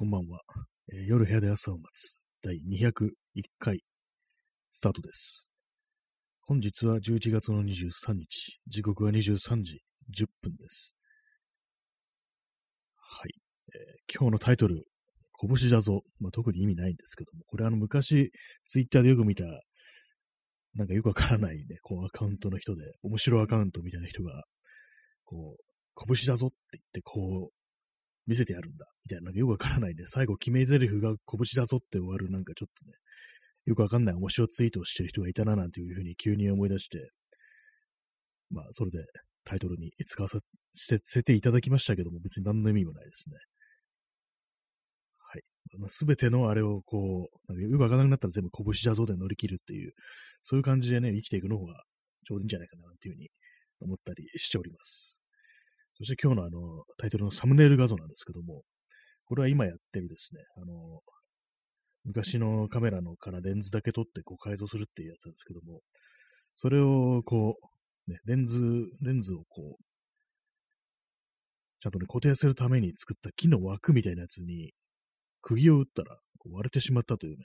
こんばんは、えー夜部屋で朝を待つ第201回スタートです。本日は11月の23日、時刻は23時10分です。はい。えー今日のタイトル、拳だぞ。まあ、特に意味ないんですけども、これあの昔、ツイッターでよく見た、なんかよくわからないね、こうアカウントの人で、面白アカウントみたいな人が、こう、拳だぞって言って、こう、見せてやるんだ、みたいな、なんかよくわからないね、最後決め台詞が拳だぞって終わる、なんかちょっとね、よくわかんない面白ツイートをしてる人がいたな、なんていうふうに急に思い出して、まあ、それでタイトルに使わせていただきましたけども、別に何の意味もないですね。はい。すべてのあれをこう、なんかよくわからなくなったら全部拳だぞで乗り切るっていう、そういう感じでね、生きていくの方がちょうどいいんじゃないかな、っていうふうに思ったりしております。そして今日のあの、タイトルのサムネイル画像なんですけども、これは今やってるですね、あの、昔のカメラのからレンズだけ撮ってこう改造するっていうやつなんですけども、それをこう、ね、レンズ、レンズをこう、ちゃんとね、固定するために作った木の枠みたいなやつに、釘を打ったら割れてしまったというね、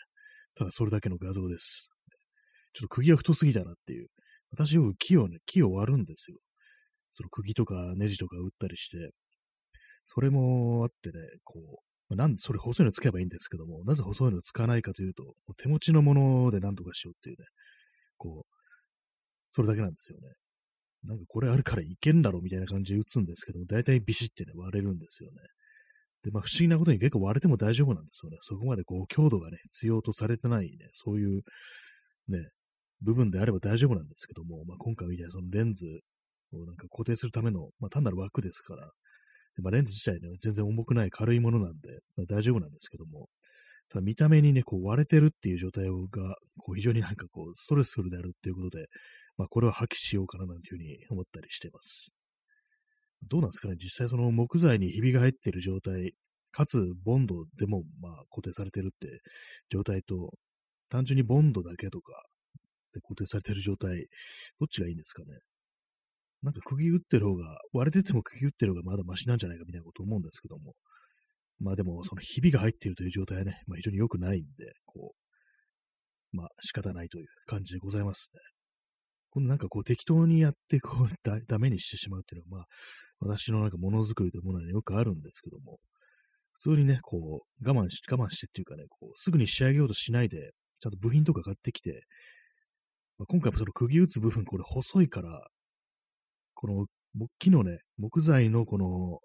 ただそれだけの画像です。ちょっと釘が太すぎたなっていう。私よく木をね、木を割るんですよ。その釘とかネジとか打ったりして、それもあってね、こう、まあなんそれ細いの使えばいいんですけども、なぜ細いの使わないかというと、手持ちのもので何とかしようっていうね、こう、それだけなんですよね。なんかこれあるからいけんだろうみたいな感じで打つんですけども、大体ビシってね、割れるんですよね。で、まあ不思議なことに結構割れても大丈夫なんですよね。そこまでこう強度がね、必要とされてないね、そういうね、部分であれば大丈夫なんですけども、まあ今回みたいなそのレンズをなんか固定するための、まあ単なる枠ですから、まあ、レンズ自体ね、全然重くない軽いものなんで、まあ、大丈夫なんですけども、ただ見た目にね、こう割れてるっていう状態が、こう非常になんかこう、ストレスフルであるっていうことで、まあこれは破棄しようかななんていうふうに思ったりしています。どうなんですかね実際その木材にひびが入っている状態、かつボンドでもまあ固定されてるって状態と、単純にボンドだけとかで固定されてる状態、どっちがいいんですかね？なんか釘打ってる方が、割れてても釘打ってる方がまだマシなんじゃないかみたいなこと思うんですけども。まあでも、そのひびが入っているという状態はね、まあ非常に良くないんで、こう、まあ仕方ないという感じでございますね。このなんかこう適当にやってこうだダメにしてしまうっていうのは、まあ私のなんかものづくりというものによくあるんですけども、普通にね、こう我慢し、我慢してっていうかね、こうすぐに仕上げようとしないで、ちゃんと部品とか買ってきて、まあ、今回もその釘打つ部分これ細いから、この木のね、木材のこの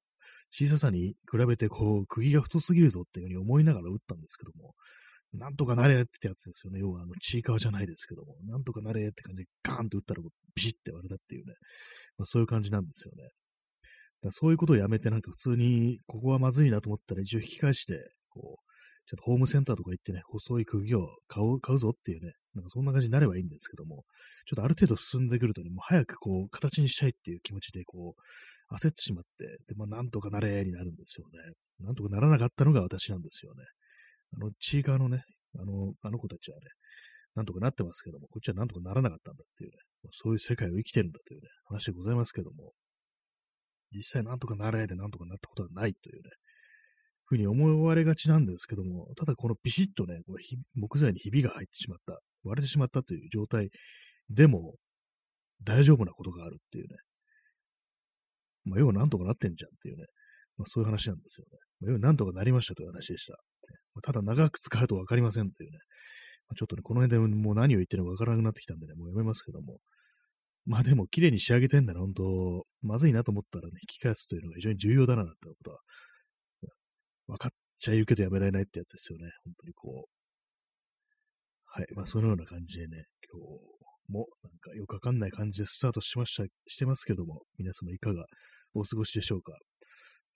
小ささに比べてこう釘が太すぎるぞっていうふうに思いながら打ったんですけども、なんとかなれってやつですよね。要はあの、チーカーじゃないですけども、なんとかなれって感じでガーンと打ったらビシッて割れたっていうね、まあ、そういう感じなんですよね。だそういうことをやめてなんか普通に、ここはまずいなと思ったら一応引き返して、こう、ちょっとホームセンターとか行ってね、細い釘を買う買うぞっていうね、なんかそんな感じになればいいんですけども、ちょっとある程度進んでくるとね、もう早くこう、形にしたいっていう気持ちでこう、焦ってしまって、で、まあ、なんとかなれになるんですよね。なんとかならなかったのが私なんですよね。あの、チーカーのね、あの、あの子たちはね、なんとかなってますけども、こっちはなんとかならなかったんだっていうね、そういう世界を生きてるんだというね、話でございますけども、実際なんとかなれでなんとかなったことはないという、ふうに思われがちなんですけども、ただこのビシッとね、これ木材にひびが入ってしまった、割れてしまったという状態でも大丈夫なことがあるっていうね。まあ、要はなんとかなってんじゃんっていうね。まあ、そういう話なんですよね。まあ、要はなんとかなりましたという話でした。まあ、ただ長く使うとわかりませんというね。まあ、ちょっとね、この辺でもう何を言ってるのかわからなくなってきたんでね、もうやめますけども。まあでも、綺麗に仕上げてんだな、本当まずいなと思ったらね、引き返すというのが非常に重要だな、ってことは分かっちゃいるけどやめられないってやつですよね。本当にこう。はい。まあ、そのような感じでね、今日もなんかよくわかんない感じでスタートしました、してますけども、皆様いかがお過ごしでしょうか。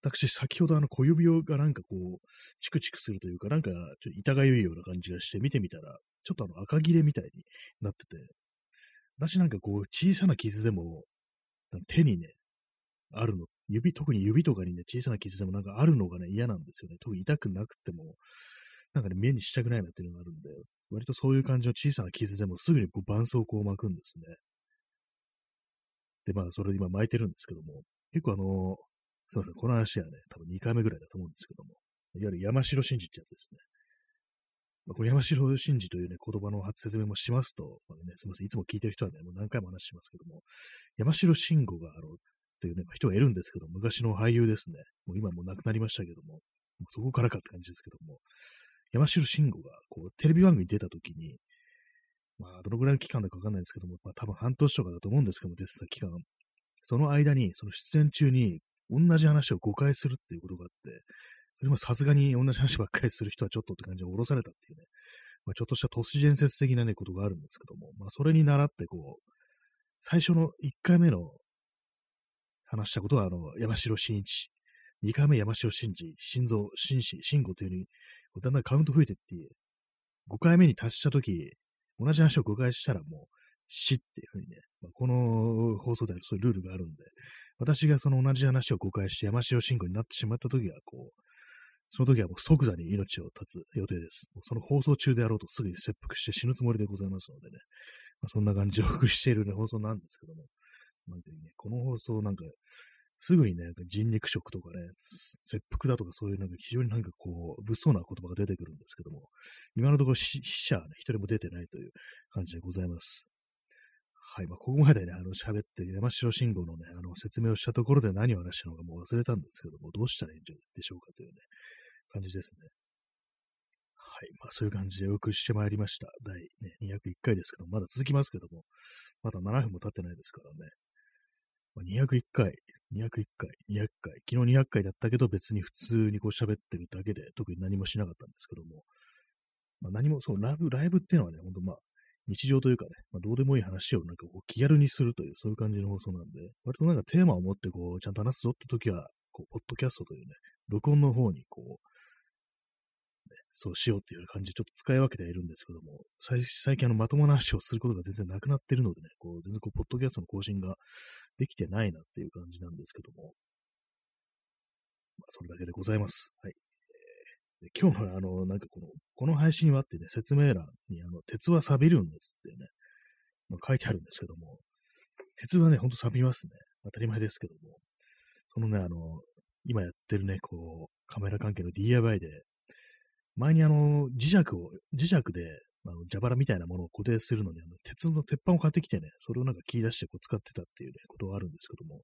私、先ほどあの小指がなんかこう、チクチクするというか、なんかちょっと痛がゆいような感じがして、見てみたら、ちょっとあの赤切れみたいになってて、私なんかこう、小さな傷でも、手にね、あるの、指、特に指とかにね、小さな傷でもなんかあるのがね、嫌なんですよね。特に痛くなくても、なんかね、目にしたくないなっていうのがあるんで、割とそういう感じの小さな傷でもすぐにこう絆創膏を巻くんですね。で、まあ、それで今巻いてるんですけども、結構あの、すいません、この話はね、多分2回目ぐらいだと思うんですけども、いわゆる山城真治ってやつですね。まあ、この山城真治というね、言葉の発説明もしますと、まあね、すみません、いつも聞いてる人はね、もう何回も話しますけども、山城慎吾が、あの、というね、人がいるんですけど、昔の俳優ですね。もう今もう亡くなりましたけども、もそこからかって感じですけども、山城慎吾が、こう、テレビ番組に出たときに、まあ、どのぐらいの期間だかわかんないですけども、まあ、多分半年とかだと思うんですけども、出てた期間。その間に、その出演中に、同じ話を誤解するっていうことがあって、それもさすがに同じ話ばっかりする人はちょっとって感じで降ろされたっていうね、まあ、ちょっとした都市伝説的なね、ことがあるんですけども、まあ、それに倣ってこう、最初の1回目の話したことは、あの、山城真一。2回目山城真治、心臓、心死、心語というふうに、だんだんカウント増えてって、5回目に達したとき、同じ話を5回したらもう、死っていうふうにね、まあ、この放送ではそういうルールがあるんで、私がその同じ話を誤解して山城信号になってしまったときは、こう、その時はもう即座に命を絶つ予定です。その放送中であろうとすぐに切腹して死ぬつもりでございますのでね、まあ、そんな感じでお送りしている、ね、放送なんですけども、なんていうね、この放送なんか、すぐにね、人肉食とかね、切腹だとかそういうなんか非常になんかこう、物騒な言葉が出てくるんですけども、今のところ死者はね、一人も出てないという感じでございます。はい。まあ、ここまでね、あの、喋って山城信号のね、あの、説明をしたところで何を話したのかもう忘れたんですけども、どうしたらいいんでしょうかというね、感じですね。はい。まあ、そういう感じでお送りしてまいりました。第、ね、201回ですけども、まだ続きますけども、まだ7分も経ってないですからね。201回、201回、200回、昨日200回だったけど別に普通にこう喋ってるだけで特に何もしなかったんですけども、まあ、何も、そう、ライブ、ライブっていうのはね、ほんとまあ、日常というかね、まあ、どうでもいい話をなんかこう気軽にするという、そういう感じの放送なんで、割となんかテーマを持ってこう、ちゃんと話すぞって時は、こう、ポッドキャストというね、録音の方にこう、そうしようっていう感じでちょっと使い分けてはいるんですけども、最近あのまともな話をすることが全然なくなってるのでね、こう、全然こう、ポッドキャストの更新ができてないなっていう感じなんですけども、まあ、それだけでございます。はい。えー、今日のあの、なんかこの、この配信はってね、説明欄にあの、鉄は錆びるんですってね、まあ、書いてあるんですけども、鉄はね、ほんと錆びますね。当たり前ですけども、そのね、あの、今やってるね、こう、カメラ関係の DIY で、前にあの、磁石を、磁石で、あの、蛇腹みたいなものを固定するのに、あの、鉄の鉄板を買ってきてね、それをなんか切り出してこう使ってたっていうね、ことがあるんですけども、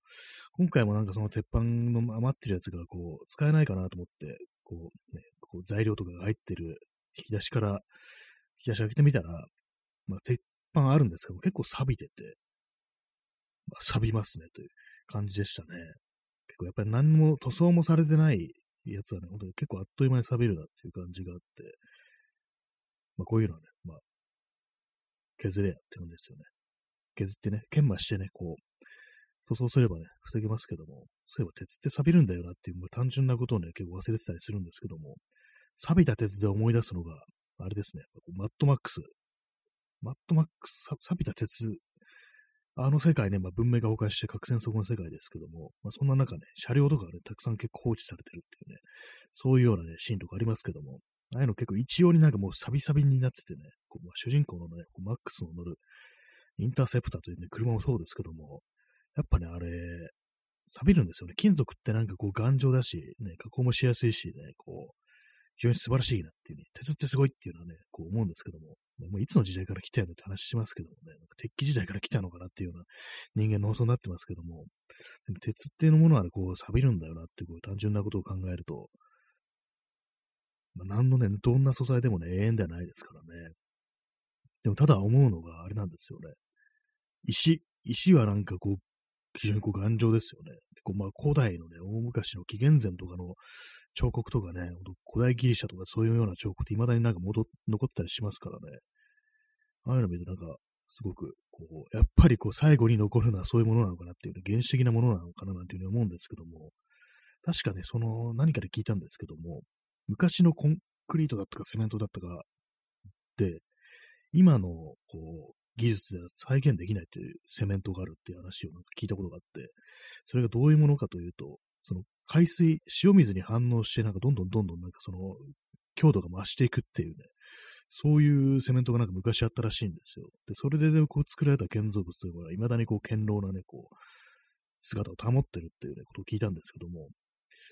今回もなんかその鉄板の余ってるやつがこう、使えないかなと思って、こう、ね、こう材料とかが入ってる引き出しから、引き出し開けてみたら、まあ、鉄板あるんですけど結構錆びてて、まあ、錆びますね、という感じでしたね。結構やっぱり何も塗装もされてないやつはね、本当に結構あっという間に錆びるなっていう感じがあって、まあこういうのはね、まあ、削れやって感じですよね。削ってね、研磨してね、こう、塗装すればね、防げますけども、そういえば鉄って錆びるんだよなっていう、まあ、単純なことをね、結構忘れてたりするんですけども、錆びた鉄で思い出すのが、あれですね、マッドマックス。マッドマックス、錆びた鉄あの世界ね、まあ、文明が崩壊して核戦争後の世界ですけども、まあ、そんな中ね、車両とかね、たくさん結構放置されてるっていうね、そういうようなね、シーンとかありますけども、ああいうの結構一様になんかもうサビサビになっててね、こうまあ、主人公のね、マックスの乗るインターセプターというね、車もそうですけども、やっぱね、あれ、錆びるんですよね。金属ってなんかこう頑丈だし、ね、加工もしやすいしね、こう、非常に素晴らしいなっていうね、鉄ってすごいっていうのはね、こう思うんですけども、もういつの時代から来たやのって話しますけどもね、なんか鉄器時代から来たのかなっていうような人間の放送になってますけども、でも鉄っていうものは、こう錆びるんだよなっていうこう単純なことを考えると、まあ、何のね、どんな素材でもね、永遠ではないですからね。でもただ思うのがあれなんですよね。石、石はなんかこう、非常にこう頑丈ですよね。結構まあ古代のね、大昔の紀元前とかの彫刻とかね、古代ギリシャとかそういうような彫刻って未だになんか戻残ったりしますからね。ああいうの見るとなんか、すごく、こう、やっぱりこう最後に残るのはそういうものなのかなっていうね、原始的なものなのかななんていうふうに思うんですけども、確かね、その何かで聞いたんですけども、昔のコンクリートだったかセメントだったかで、今のこう技術では再現できないというセメントがあるっていう話をなんか聞いたことがあって、それがどういうものかというと、その海水、塩水に反応して、なんかどんどんどんどんなんかその強度が増していくっていうね、そういうセメントがなんか昔あったらしいんですよ。で、それでこう作られた建造物というのは、未だにこう堅牢なね、こう、姿を保ってるっていうね、ことを聞いたんですけども、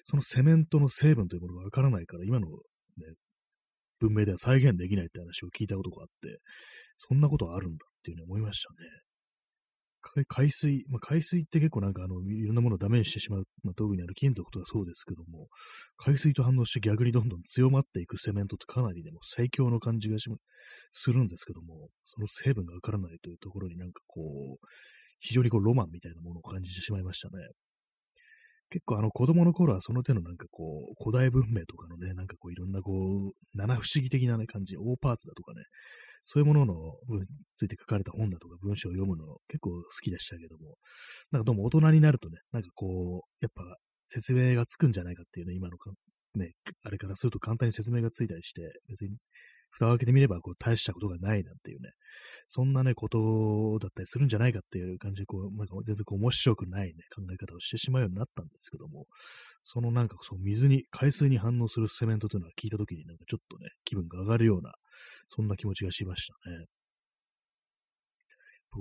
そのセメントの成分というものがわからないから、今の、ね、文明では再現できないって話を聞いたことがあって、そんなことあるんだっていうふうに思いましたね。海水、まあ、海水って結構なんかあの、いろんなものをダメにしてしまう、まあ、特にある金属とかそうですけども、海水と反応して逆にどんどん強まっていくセメントってかなりでも最強の感じがしするんですけども、その成分がわからないというところになんかこう、非常にこうロマンみたいなものを感じてしまいましたね。結構あの子供の頃はその手のなんかこう、古代文明とかのね、なんかこういろんなこう、七不思議的なね感じ、大パーツだとかね、そういうもののについて書かれた本だとか文章を読むの結構好きでしたけども、なんかどうも大人になるとね、なんかこう、やっぱ説明がつくんじゃないかっていうね、今の、ね、あれからすると簡単に説明がついたりして、別に蓋を開けてみればこう大したことがないなんていうね、そんなね、ことだったりするんじゃないかっていう感じで、こう、なんか全然こう面白くないね、考え方をしてしまうようになったんですけども、そのなんかそう水に、海水に反応するセメントというのは聞いたときになんかちょっとね、気分が上がるような、そんな気持ちがしましたね。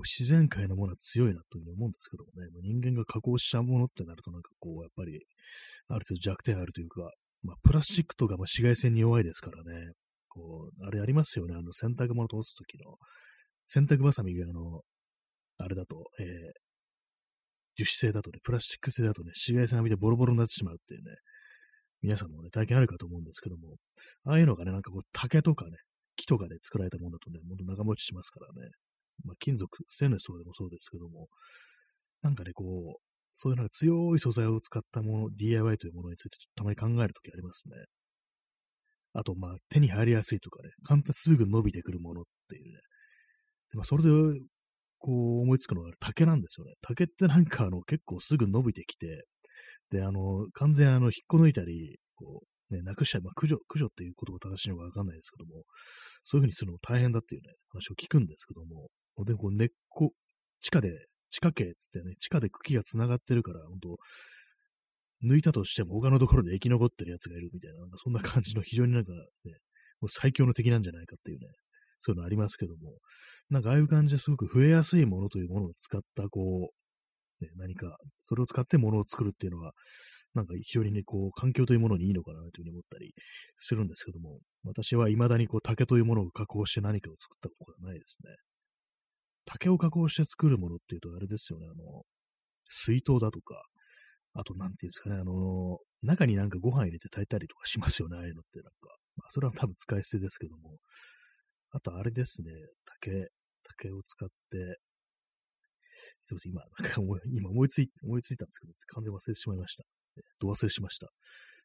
自然界のものは強いなというふうに思うんですけどもね、人間が加工したものってなるとなんかこう、やっぱり、ある程度弱点あるというか、まあ、プラスチックとかま紫外線に弱いですからね、こう、あれありますよね、あの洗濯物通すときの、洗濯バサミがあの、あれだと、えー、樹脂製だとね、プラスチック製だとね、紫外線浴びてボロボロになってしまうっていうね、皆さんもね、体験あるかと思うんですけども、ああいうのがね、なんかこう、竹とかね、木とかで作られたものだとね、ほんと長持ちしますからね。まあ、金属、ステンレスとかでもそうですけども、なんかね、こう、そういうなんか強い素材を使ったもの、DIY というものについてちょっとたまに考えるときありますね。あと、まあ、手に入りやすいとかね、簡単すぐ伸びてくるものっていうね。でまあ、それで、こう思いつくのが竹なんですよね。竹ってなんかあの結構すぐ伸びてきて、で、あの、完全あの、引っこ抜いたり、こう、ね、なくしたり、まあ、駆除、駆除っていう言葉正しいのかわかんないですけども、そういうふうにするのも大変だっていうね、話を聞くんですけども、で、こう根っこ、地下で、地下系つってね、地下で茎が繋がってるから、本当抜いたとしても他のところで生き残ってるやつがいるみたいな、なんかそんな感じの非常になんかね、もう最強の敵なんじゃないかっていうね、そういうのありますけども、なんかああいう感じですごく増えやすいものというものを使った、こう、ね、何か、それを使ってものを作るっていうのは、なんか非常にね、こう、環境というものにいいのかなというふうに思ったりするんですけども、私は未だにこう、竹というものを加工して何かを作ったことがないですね。竹を加工して作るものっていうと、あれですよね、あの、水筒だとか、あと、なんていうんですかね、あの、中になんかご飯入れて炊いたりとかしますよね、ああいうのってなんか。まあ、それは多分使い捨てですけども。あと、あれですね、竹、竹を使って、すいません、今、なんか今思いつい、思いついたんですけど、完全忘れてしまいました。ど忘れしました。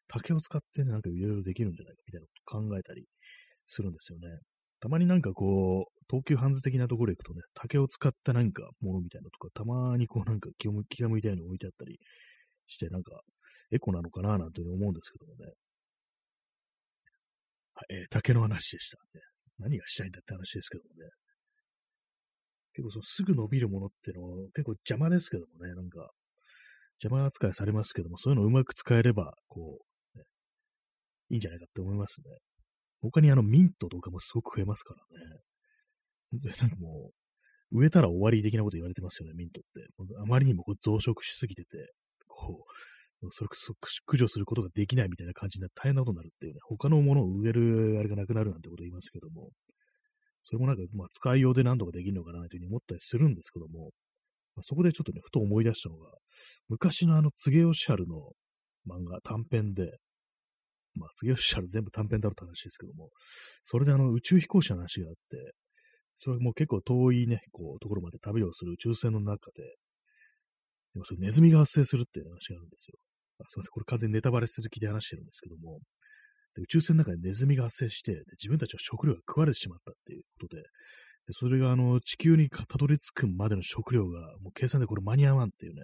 竹を使ってね、なんかいろいろできるんじゃないかみたいなことを考えたりするんですよね。たまになんかこう、東急ハンズ的なところ行くとね、竹を使ったなんかものみたいなのとか、たまにこうなんか気が向いたように置いてあったりして、なんかエコなのかななんて思うんですけどもね。はい、えー、竹の話でした、ね。何がしたいんだって話ですけどもね。結構そのすぐ伸びるものってのは結構邪魔ですけどもね、なんか邪魔扱いされますけども、そういうのをうまく使えれば、こう、ね、いいんじゃないかって思いますね。他にあのミントとかもすごく増えますからね。で、なんかもう、植えたら終わり的なこと言われてますよね、ミントって。あまりにもこう増殖しすぎてて、こう、それこそ駆除することができないみたいな感じになって大変なことになるっていうね、他のものを植えるあれがなくなるなんてことを言いますけども、それもなんか、まあ、使いようで何とかできるのかなというふうに思ったりするんですけども、まあ、そこでちょっとね、ふと思い出したのが、昔のあの、柘植義治の漫画、短編で、まあ、柘植義治全部短編だろうって話ですけども、それであの、宇宙飛行士の話があって、それはもう結構遠いね、こう、ところまで旅をする宇宙船の中で、でもそネズミが発生するっていう話があるんですよ。あすみません、これ完全にネタバレする気で話してるんですけども、で宇宙船の中でネズミが発生してで、自分たちは食料が食われてしまったっていうことで、でそれがあの地球にたどり着くまでの食料がもう計算でこれ間に合わんっていうね、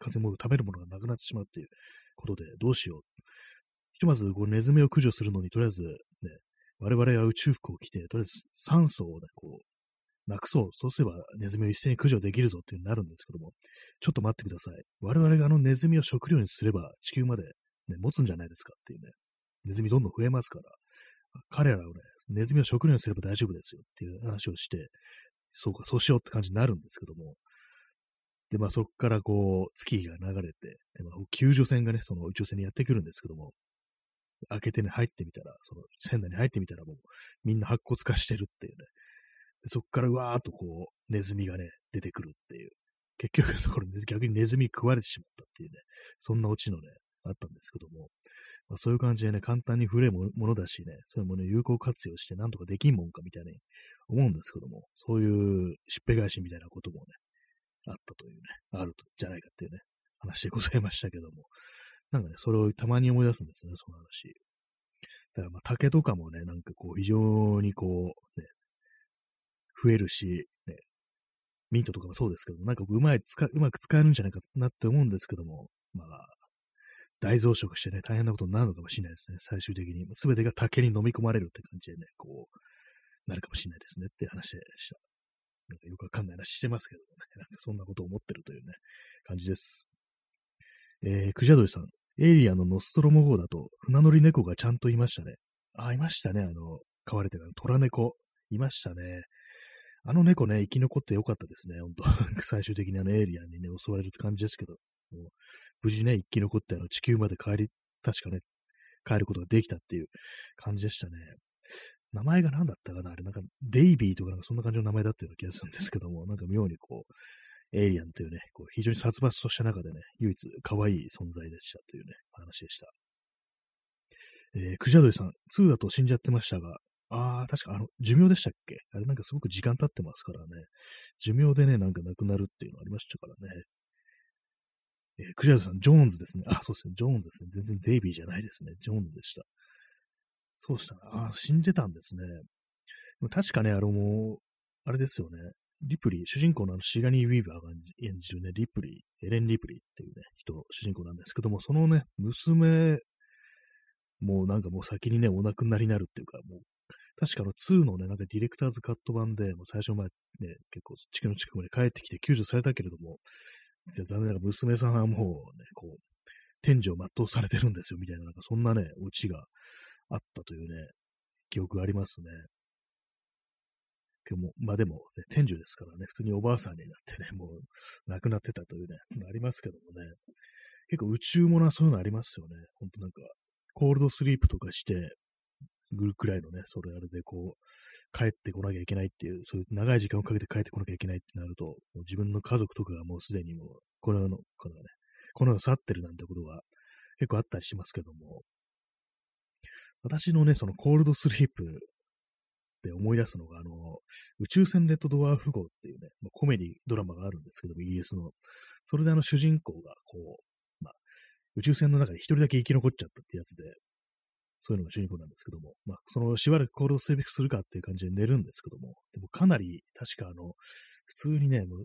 風も食べるものがなくなってしまうっていうことで、どうしよう。ひとまずこうネズミを駆除するのに、とりあえず、ね、我々は宇宙服を着て、とりあえず酸素をね、こう、なくそう。そうすればネズミを一斉に駆除できるぞっていうなるんですけども、ちょっと待ってください。我々があのネズミを食料にすれば地球まで、ね、持つんじゃないですかっていうね。ネズミどんどん増えますから、彼らをね、ネズミを食料にすれば大丈夫ですよっていう話をして、そうか、そうしようって感じになるんですけども、で、まあそこからこう、月日が流れて、でまあ、救助船がね、その宇宙船にやってくるんですけども、開けてね、入ってみたら、その船内に入ってみたらもう、みんな白骨化してるっていうね。そこからうわーっとこう、ネズミがね、出てくるっていう。結局のところ、逆にネズミ食われてしまったっていうね、そんなオチのね、あったんですけども、まあ、そういう感じでね、簡単に触れるものだしね、それもね、有効活用してなんとかできんもんかみたいに思うんですけども、そういうしっぺ返しみたいなこともね、あったというね、あるじゃないかっていうね、話でございましたけども、なんかね、それをたまに思い出すんですね、その話。だからまあ竹とかもね、なんかこう非常にこう、ね、増えるし、ね、ミントとかもそうですけども、なんかうまい使、うまく使えるんじゃないかなって思うんですけども、まあ、大増殖してね、大変なことになるのかもしれないですね、最終的に。すべてが竹に飲み込まれるって感じでね、こう、なるかもしれないですねって話でした。なんかよくわかんない話してますけどね、なんかそんなことを思ってるというね、感じです。えー、クジャドリさん、エイリアのノストロモ号だと、船乗り猫がちゃんといましたね。あ、いましたね。あの、飼われてる虎猫。いましたね。あの猫ね、生き残ってよかったですね。本当 最終的にあのエイリアンにね、襲われるって感じですけど、もう無事ね、生き残ってあの地球まで帰り、確かね、帰ることができたっていう感じでしたね。名前が何だったかなあれ、なんか、デイビーとかなんかそんな感じの名前だったような気がするんですけども、なんか妙にこう、エイリアンというね、こう非常に殺伐とした中でね、唯一可愛い存在でしたというね、話でした。えー、クジャドリさん、2だと死んじゃってましたが、ああ、確かあの、寿命でしたっけ？あれなんかすごく時間経ってますからね、寿命でね、なんか亡くなるっていうのありましたからね。えー、クジャドさん、ジョーンズですね。あ、そうですね、ジョーンズですね。全然デイビーじゃないですね。ジョーンズでした。そうしたね。ああ、死んでたんですね。確かね、あのもう、あれですよね。リプリー、主人公のあのシガニー・ウィーバーが演じるね、リプリー、エレン・リプリーっていうね、人、主人公なんですけども、そのね、娘、もうなんかもう先にね、お亡くなりになるっていうか、もう、確かの2のね、なんかディレクターズカット版で、もう最初までね、結構地球の近くまで帰ってきて救助されたけれども、残念ながら娘さんはもうね、こう、天寿を全うされてるんですよ、みたいな、なんかそんなね、オチがあったというね、記憶がありますね。けども、まあでも、ね、天寿ですからね、普通におばあさんになってね、もう亡くなってたというね、ありますけどもね、結構宇宙ものそういうのありますよね。ほんとなんか、コールドスリープとかして、ぐるくらいのね、それあれでこう、帰ってこなきゃいけないっていう、そういう長い時間をかけて帰ってこなきゃいけないってなると、もう自分の家族とかがもうすでにもう、この世の、このね、この世を去ってるなんてことが結構あったりしますけども、私のね、そのコールドスリープって思い出すのが、あの、宇宙船レッドドワーフ号っていうね、まあ、コメディドラマがあるんですけども、イギリスの。それであの主人公が、こう、まあ、宇宙船の中で一人だけ生き残っちゃったってやつで、そういうのが主人公なんですけども、まあ、そのしばらくコールドスリープするかっていう感じで寝るんですけども、でもかなり、確かあの、普通にね、もう、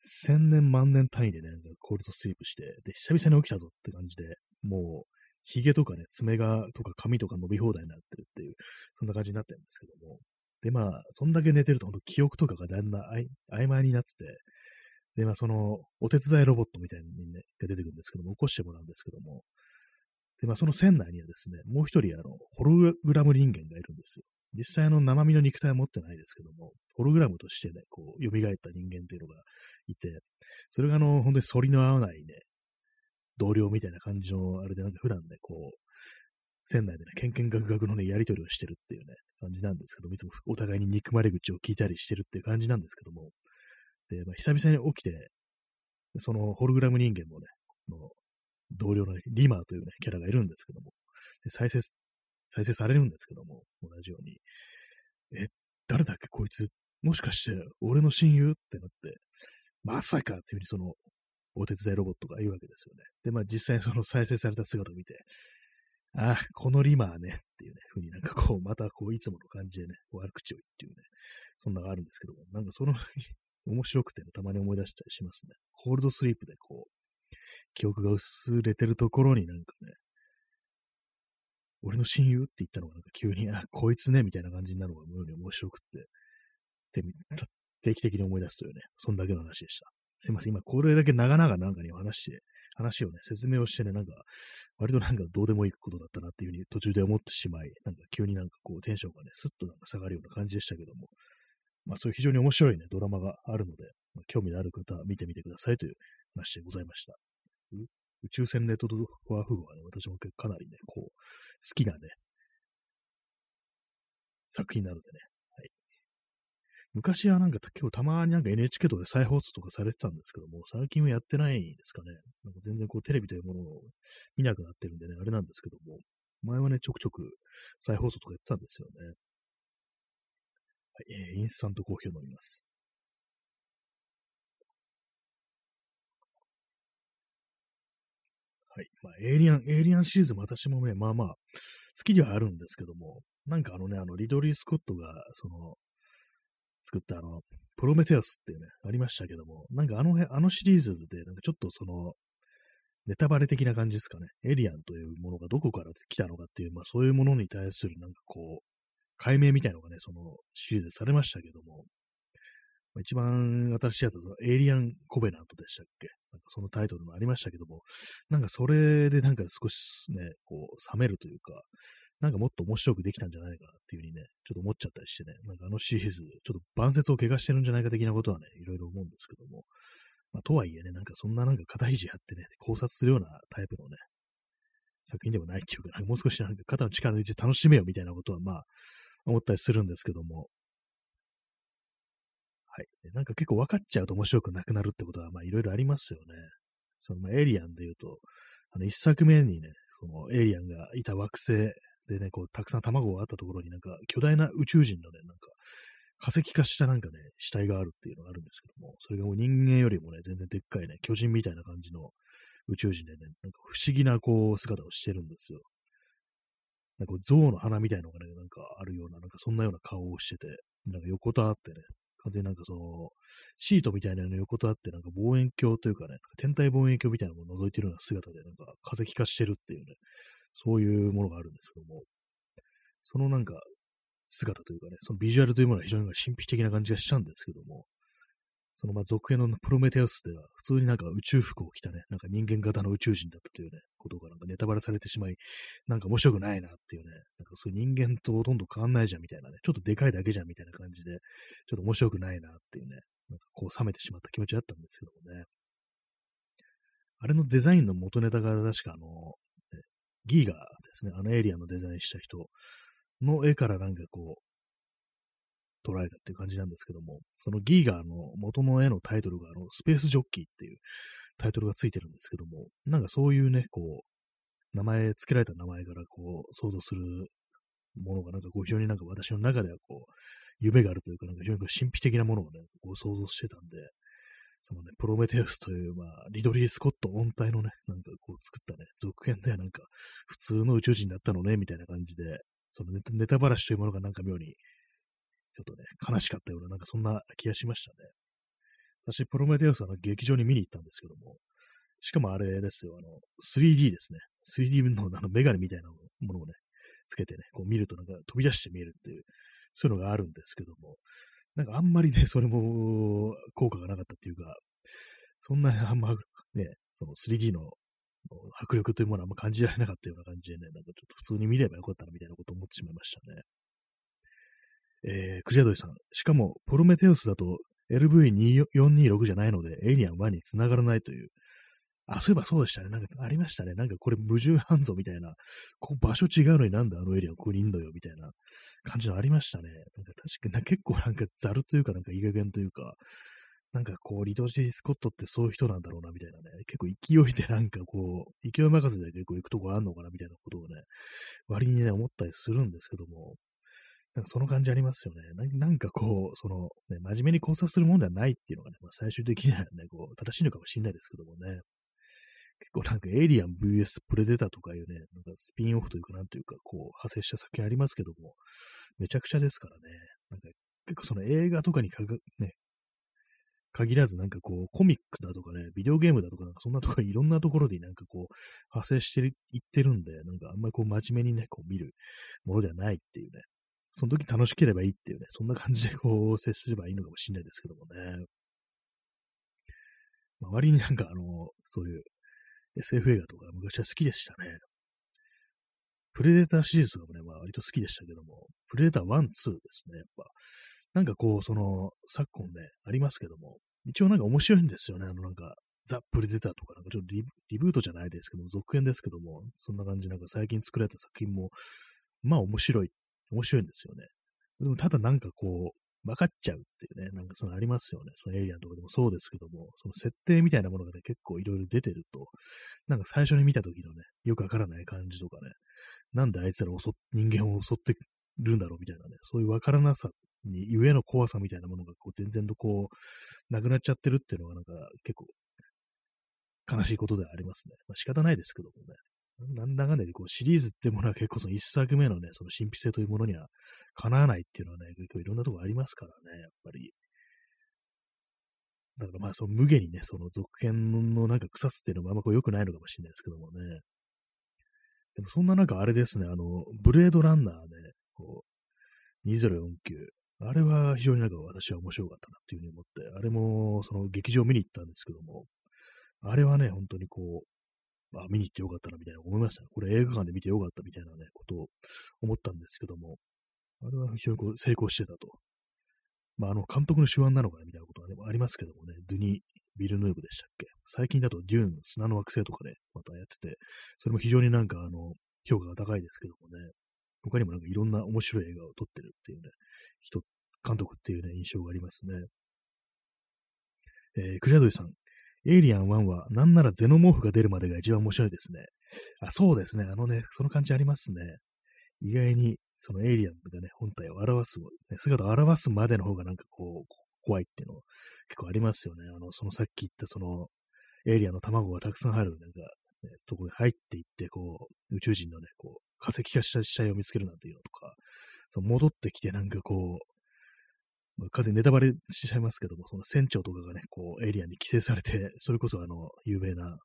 千年万年単位でね、コールドスリープして、で、久々に起きたぞって感じで、もう、髭とかね、爪が、とか髪とか伸び放題になってるっていう、そんな感じになってるんですけども。で、まあ、そんだけ寝てると、本当記憶とかがだんだん曖昧になってて、で、まあ、その、お手伝いロボットみたいなの、が出てくるんですけども、起こしてもらうんですけども、で、まあ、その船内にはですね、もう一人、あの、ホログラム人間がいるんですよ。実際の生身の肉体は持ってないですけども、ホログラムとしてね、こう、蘇った人間っていうのがいて、それがあの、本当に反りの合わないね、同僚みたいな感じの、あれでなんか普段ね、こう、船内でね、ケンケンガクガクのね、やりとりをしてるっていうね、感じなんですけども、いつもお互いに憎まれ口を聞いたりしてるっていう感じなんですけども、で、まあ、久々に起きて、そのホログラム人間もね、の同僚の、ね、リマーというね、キャラがいるんですけども、で再生、再生されるんですけども、同じように、え、誰だっけこいつ、もしかして俺の親友？ってなって、まさかっていうふうにそのお手伝いロボットが言うわけですよね。で、まあ実際にその 再生された姿を見て、ああ、このリマーねっていうね、ふうになんかこう、またこう、いつもの感じでね、悪口を言っていうね、そんなのがあるんですけども、なんかその面白くてね、たまに思い出したりしますね。コールドスリープでこう、記憶が薄れてるところになんかね、俺の親友って言ったのがなんか急に、あ、こいつね、みたいな感じになるのが妙に面白くって、で、定期的に思い出すというね、そんだけの話でした。すいません、今これだけ長々なんかに話して、話をね、説明をしてね、なんか、割となんかどうでもいいことだったなっていうふうに途中で思ってしまい、なんか急になんかこうテンションがね、スッとなんか下がるような感じでしたけども、まあそういう非常に面白いね、ドラマがあるので、まあ、興味のある方は見てみてくださいという話でございました。宇宙船レッドドワーフ号はね、私もかなりね、こう、好きなね、作品なのでね、はい。昔はなんか結構たまになんか NHK とか再放送とかされてたんですけども、最近はやってないですかね。なんか全然こうテレビというものを見なくなってるんでね、あれなんですけども、前はね、ちょくちょく再放送とかやってたんですよね。はい、えー、インスタントコーヒーを飲みます。はい。まあ、エイリアン、エイリアンシリーズも私もね、まあまあ、好きではあるんですけども、なんかあのね、あの、リドリー・スコットが、その、作ったあの、プロメテウスっていうね、ありましたけども、なんかあの、あのシリーズで、なんかちょっとその、ネタバレ的な感じですかね。エイリアンというものがどこから来たのかっていう、まあそういうものに対するなんかこう、解明みたいなのがね、そのシリーズされましたけども、一番新しいやつはそのエイリアン・コベナントでしたっけ？なんかそのタイトルもありましたけども、なんかそれでなんか少しね、こう、冷めるというか、なんかもっと面白くできたんじゃないかなっていうふうにね、ちょっと思っちゃったりしてね、なんかあのシリーズ、ちょっと万節を怪我してるんじゃないか的なことはね、いろいろ思うんですけども、まあ、とはいえね、なんかそんななんか肩肘張ってね、考察するようなタイプのね、作品ではないっていうか、もう少しなんか肩の力抜いて楽しめよみたいなことはまあ、思ったりするんですけども、はい。なんか結構分かっちゃうと面白くなくなるってことは、まあいろいろありますよね。その、まあ、エイリアンで言うと、あの、一作目にね、その、エイリアンがいた惑星でね、こう、たくさん卵があったところになんか、巨大な宇宙人のね、なんか、化石化したなんかね、死体があるっていうのがあるんですけども、それがもう人間よりもね、全然でっかいね、巨人みたいな感じの宇宙人でね、なんか不思議なこう、姿をしてるんですよ。なんか象の鼻みたいのがね、なんかあるような、なんかそんなような顔をしてて、なんか横たわってね、完全になんかその、シートみたいなの横たわって、なんか望遠鏡というかね、天体望遠鏡みたいなのを覗いてるような姿で、なんか化石化してるっていうね、そういうものがあるんですけども、そのなんか姿というかね、そのビジュアルというものは非常に神秘的な感じがしたんですけども、そのまあ続編のプロメテウスでは、普通になんか宇宙服を着たね、なんか人間型の宇宙人だったというね、ことがなんかネタバレされてしまい、なんか面白くないなっていうね、なんかそういう人間とほとんど変わんないじゃんみたいなね、ちょっとでかいだけじゃんみたいな感じで、ちょっと面白くないなっていうね、なんかこう冷めてしまった気持ちだったんですけどもね。あれのデザインの元ネタが確かあの、ギーガーですね、あのエリアのデザインした人の絵からなんかこう、捉えたっていう感じなんですけども、そのギーガーの元の絵のタイトルが、あの、スペースジョッキーっていうタイトルがついてるんですけども、なんかそういうね、こう、名前、付けられた名前からこう、想像するものがなんかこう非常になんか私の中ではこう、夢があるというか、なんか非常に神秘的なものをね、こう想像してたんで、そのね、プロメテウスという、まあ、リドリー・スコット音体のね、なんかこう作ったね、続編ではなんか、普通の宇宙人だったのね、みたいな感じで、そのネタネタバラシというものがなんか妙にちょっとね、悲しかったような、なんかそんな気がしましたね。私、プロメテウスは劇場に見に行ったんですけども、しかもあれですよ、あの、3D ですね。3D のあのメガネみたいなものをね、つけてね、こう見るとなんか飛び出して見えるっていう、そういうのがあるんですけども、なんかあんまりね、それも効果がなかったっていうか、そんなあんまね、その 3D の迫力というものはあんま感じられなかったような感じでね、なんかちょっと普通に見ればよかったなみたいなことを思ってしまいましたね。えー、クジャドリさん。しかも、プロメテウスだと LV426 じゃないので、エイリアン1に繋がらないという。あ、そういえばそうでしたね。なんかありましたね。なんかこれ矛盾犯ぞみたいな。ここ場所違うのになんであのエリアここにいんのよみたいな感じのありましたね。なんか確かに結構なんかザルというかなんかいい加減というか、なんかこう、リドジー・スコットってそういう人なんだろうなみたいなね。結構勢いで なんかこう、勢い任せで結構行くとこあんのかなみたいなことをね、割にね、思ったりするんですけども、なんかその感じありますよね。なんかこう、その、ね、真面目に考察するもんではないっていうのがね、まあ、最終的にはね、こう、正しいのかもしれないですけどもね。結構なんかエイリアン VS プレデターとかいうね、なんかスピンオフというかなんというか、こう、派生した作品ありますけども、めちゃくちゃですからね。なんか結構その映画とかにかが、ね、限らずなんかこう、コミックだとかね、ビデオゲームだとかなんかそんなとこいろんなところでなんかこう、派生していってるんで、なんかあんまりこう真面目にね、こう見るものではないっていうね、その時楽しければいいっていうね、そんな感じでこう接すればいいのかもしれないですけどもね。周りになんかあの、そういう SF 映画とか昔は好きでしたね。プレデターシリーズとかもね、まあ割と好きでしたけども、プレデター1、2ですね、やっぱ。なんかこう、その、昨今ね、ありますけども、一応なんか面白いんですよね。あのなんか、ザ・プレデターとか、なんかちょっとリリブートじゃないですけども、続編ですけども、そんな感じ、なんか最近作られた作品も、まあ面白い、面白いんですよね。でもただなんかこう、分かっちゃうっていうね、なんかそのありますよね。そのエイリアンとかでもそうですけども、その設定みたいなものがね、結構いろいろ出てると、なんか最初に見た時のね、よくわからない感じとかね、なんであいつら襲人間を襲ってるんだろうみたいなね、そういうわからなさに、ゆえの怖さみたいなものがこう全然とこう、なくなっちゃってるっていうのがなんか結構悲しいことではありますね。まあ仕方ないですけどもね。なんだかんだでこうシリーズってものは結構その一作目のね、その神秘性というものにはかなわないっていうのはね、結構いろんなとこありますからね、やっぱり。だからまあその無下にね、その続編のなんか腐すっていうのもあんまこう良くないのかもしれないですけどもね。でもそんな中あれですね、あの、ブレードランナーね、こう、2049。あれは非常になんか私は面白かったなっていうふうに思って、あれもその劇場見に行ったんですけども、あれはね、本当にこう、あ、見に行ってよかったなみたいな思いましたね。これ映画館で見てよかったみたいなね、ことを思ったんですけども、あれは非常にこう成功してたと。まあ、あの、監督の手腕なのかなみたいなことは、ね、ありますけどもね、ドゥニ・ビルヌーブでしたっけ？最近だとデューン、砂の惑星とかね、またやってて、それも非常になんかあの、評価が高いですけどもね、他にもなんかいろんな面白い映画を撮ってるっていうね、人、監督っていうね、印象がありますね。えー、クリアドリさん。エイリアン1は、なんならゼノモーフが出るまでが一番面白いですね。あ、そうですね。あのね、その感じありますね。意外に、そのエイリアンがね、本体を表す、ね、姿を表すまでの方がなんかこう、怖いっていうの結構ありますよね。あの、そのさっき言ったその、エイリアンの卵がたくさん入る、なんか、ね、とこに入っていって、こう、宇宙人のね、こう、化石化した死体を見つけるなんていうのとか、その戻ってきてなんかこう、まあ、風ネタバレしちゃいますけども、その船長とかがね、こう、エイリアンに規制されて、それこそあの、有名な、あのね、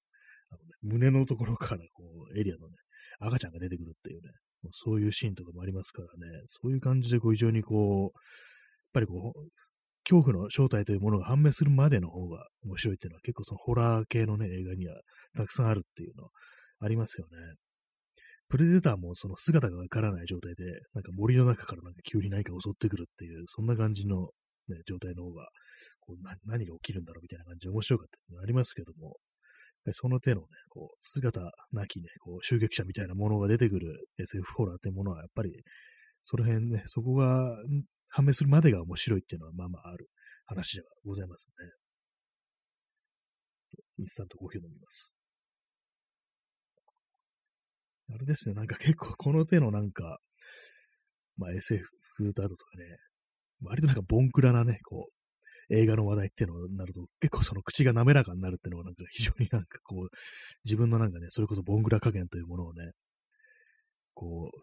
胸のところからこう、エイリアンのね、赤ちゃんが出てくるっていうね、もうそういうシーンとかもありますからね、そういう感じでこう、非常にこう、やっぱりこう、恐怖の正体というものが判明するまでの方が面白いっていうのは結構そのホラー系のね、映画にはたくさんあるっていうのありますよね。プレデターもその姿がわからない状態で、なんか森の中からなんか急に何か襲ってくるっていう、そんな感じの、ね、状態の方が、こうな何が起きるんだろうみたいな感じで面白かったっていうのありますけども、その手のね、こう、姿なきね、こう、襲撃者みたいなものが出てくる SF ホラーってものは、やっぱり、その辺ね、そこが判明するまでが面白いっていうのは、まあまあある話ではございますね。インスタントコーヒー飲みます。あれですね、なんか結構この手のなんか、まあ SF だとかね、割となんかボンクラなね、こう、映画の話題っていうのになると、結構その口が滑らかになるっていうのがなんか非常になんかこう、自分のなんかね、それこそボンクラ加減というものをね、こう、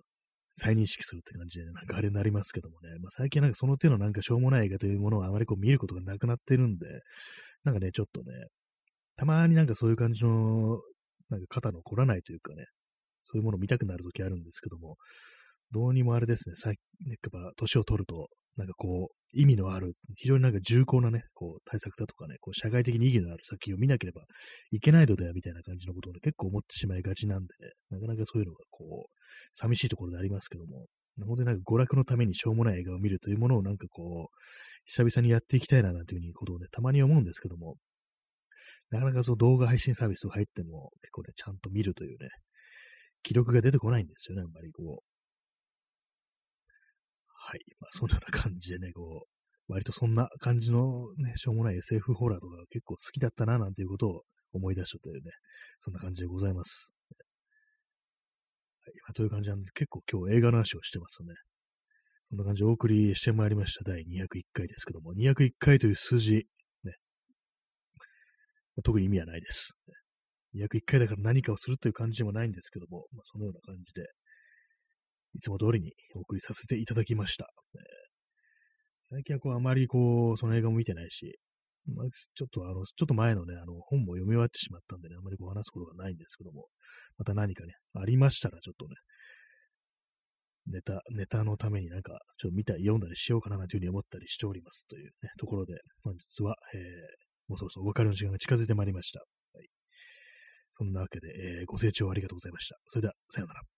再認識するって感じで、ね、なんかあれになりますけどもね、まあ、最近なんかその手のなんかしょうもない映画というものをあまりこう見ることがなくなってるんで、なんかね、ちょっとね、たまになんかそういう感じの、なんか肩の凝らないというかね、そういうものを見たくなるときあるんですけども、どうにもあれですね、最やっぱ年を取ると、なんかこう、意味のある、非常になんか重厚なね、こう、対策だとかね、こう、社会的に意義のある作品を見なければいけないのでは、みたいな感じのことをね、結構思ってしまいがちなんでね、なかなかそういうのがこう、寂しいところでありますけども、本当になんか娯楽のためにしょうもない映画を見るというものをなんかこう、久々にやっていきたいななんていうふうにことをね、たまに思うんですけども、なかなかそう動画配信サービスが入っても結構ね、ちゃんと見るというね、記録が出てこないんですよね、あんまりこう。はい。まあ、そんな感じでね、こう、割とそんな感じのね、しょうもない SF ホラーとか結構好きだったな、なんていうことを思い出したというね、そんな感じでございます。はい。まあ、という感じなんで、結構今日映画の話をしてますね。こんな感じでお送りしてまいりました。第201回ですけども、201回という数字、ね、特に意味はないです。約1回だから何かをするという感じでもないんですけども、まあ、そのような感じで、いつも通りにお送りさせていただきました。えー、最近はこうあまりこう、その映画も見てないし、まあ、ちょっとあの、ちょっと前のね、あの、本も読み終わってしまったんでね、あまりこう話すことがないんですけども、また何かね、ありましたらちょっとね、ネタ、ネタのためになんか、ちょっと見たり読んだりしようかなというふうに思ったりしておりますというね、ところで、本日は、えー、もうそろそろお別れの時間が近づいてまいりました。そんなわけで、えー、ご清聴ありがとうございました。それでは、さようなら。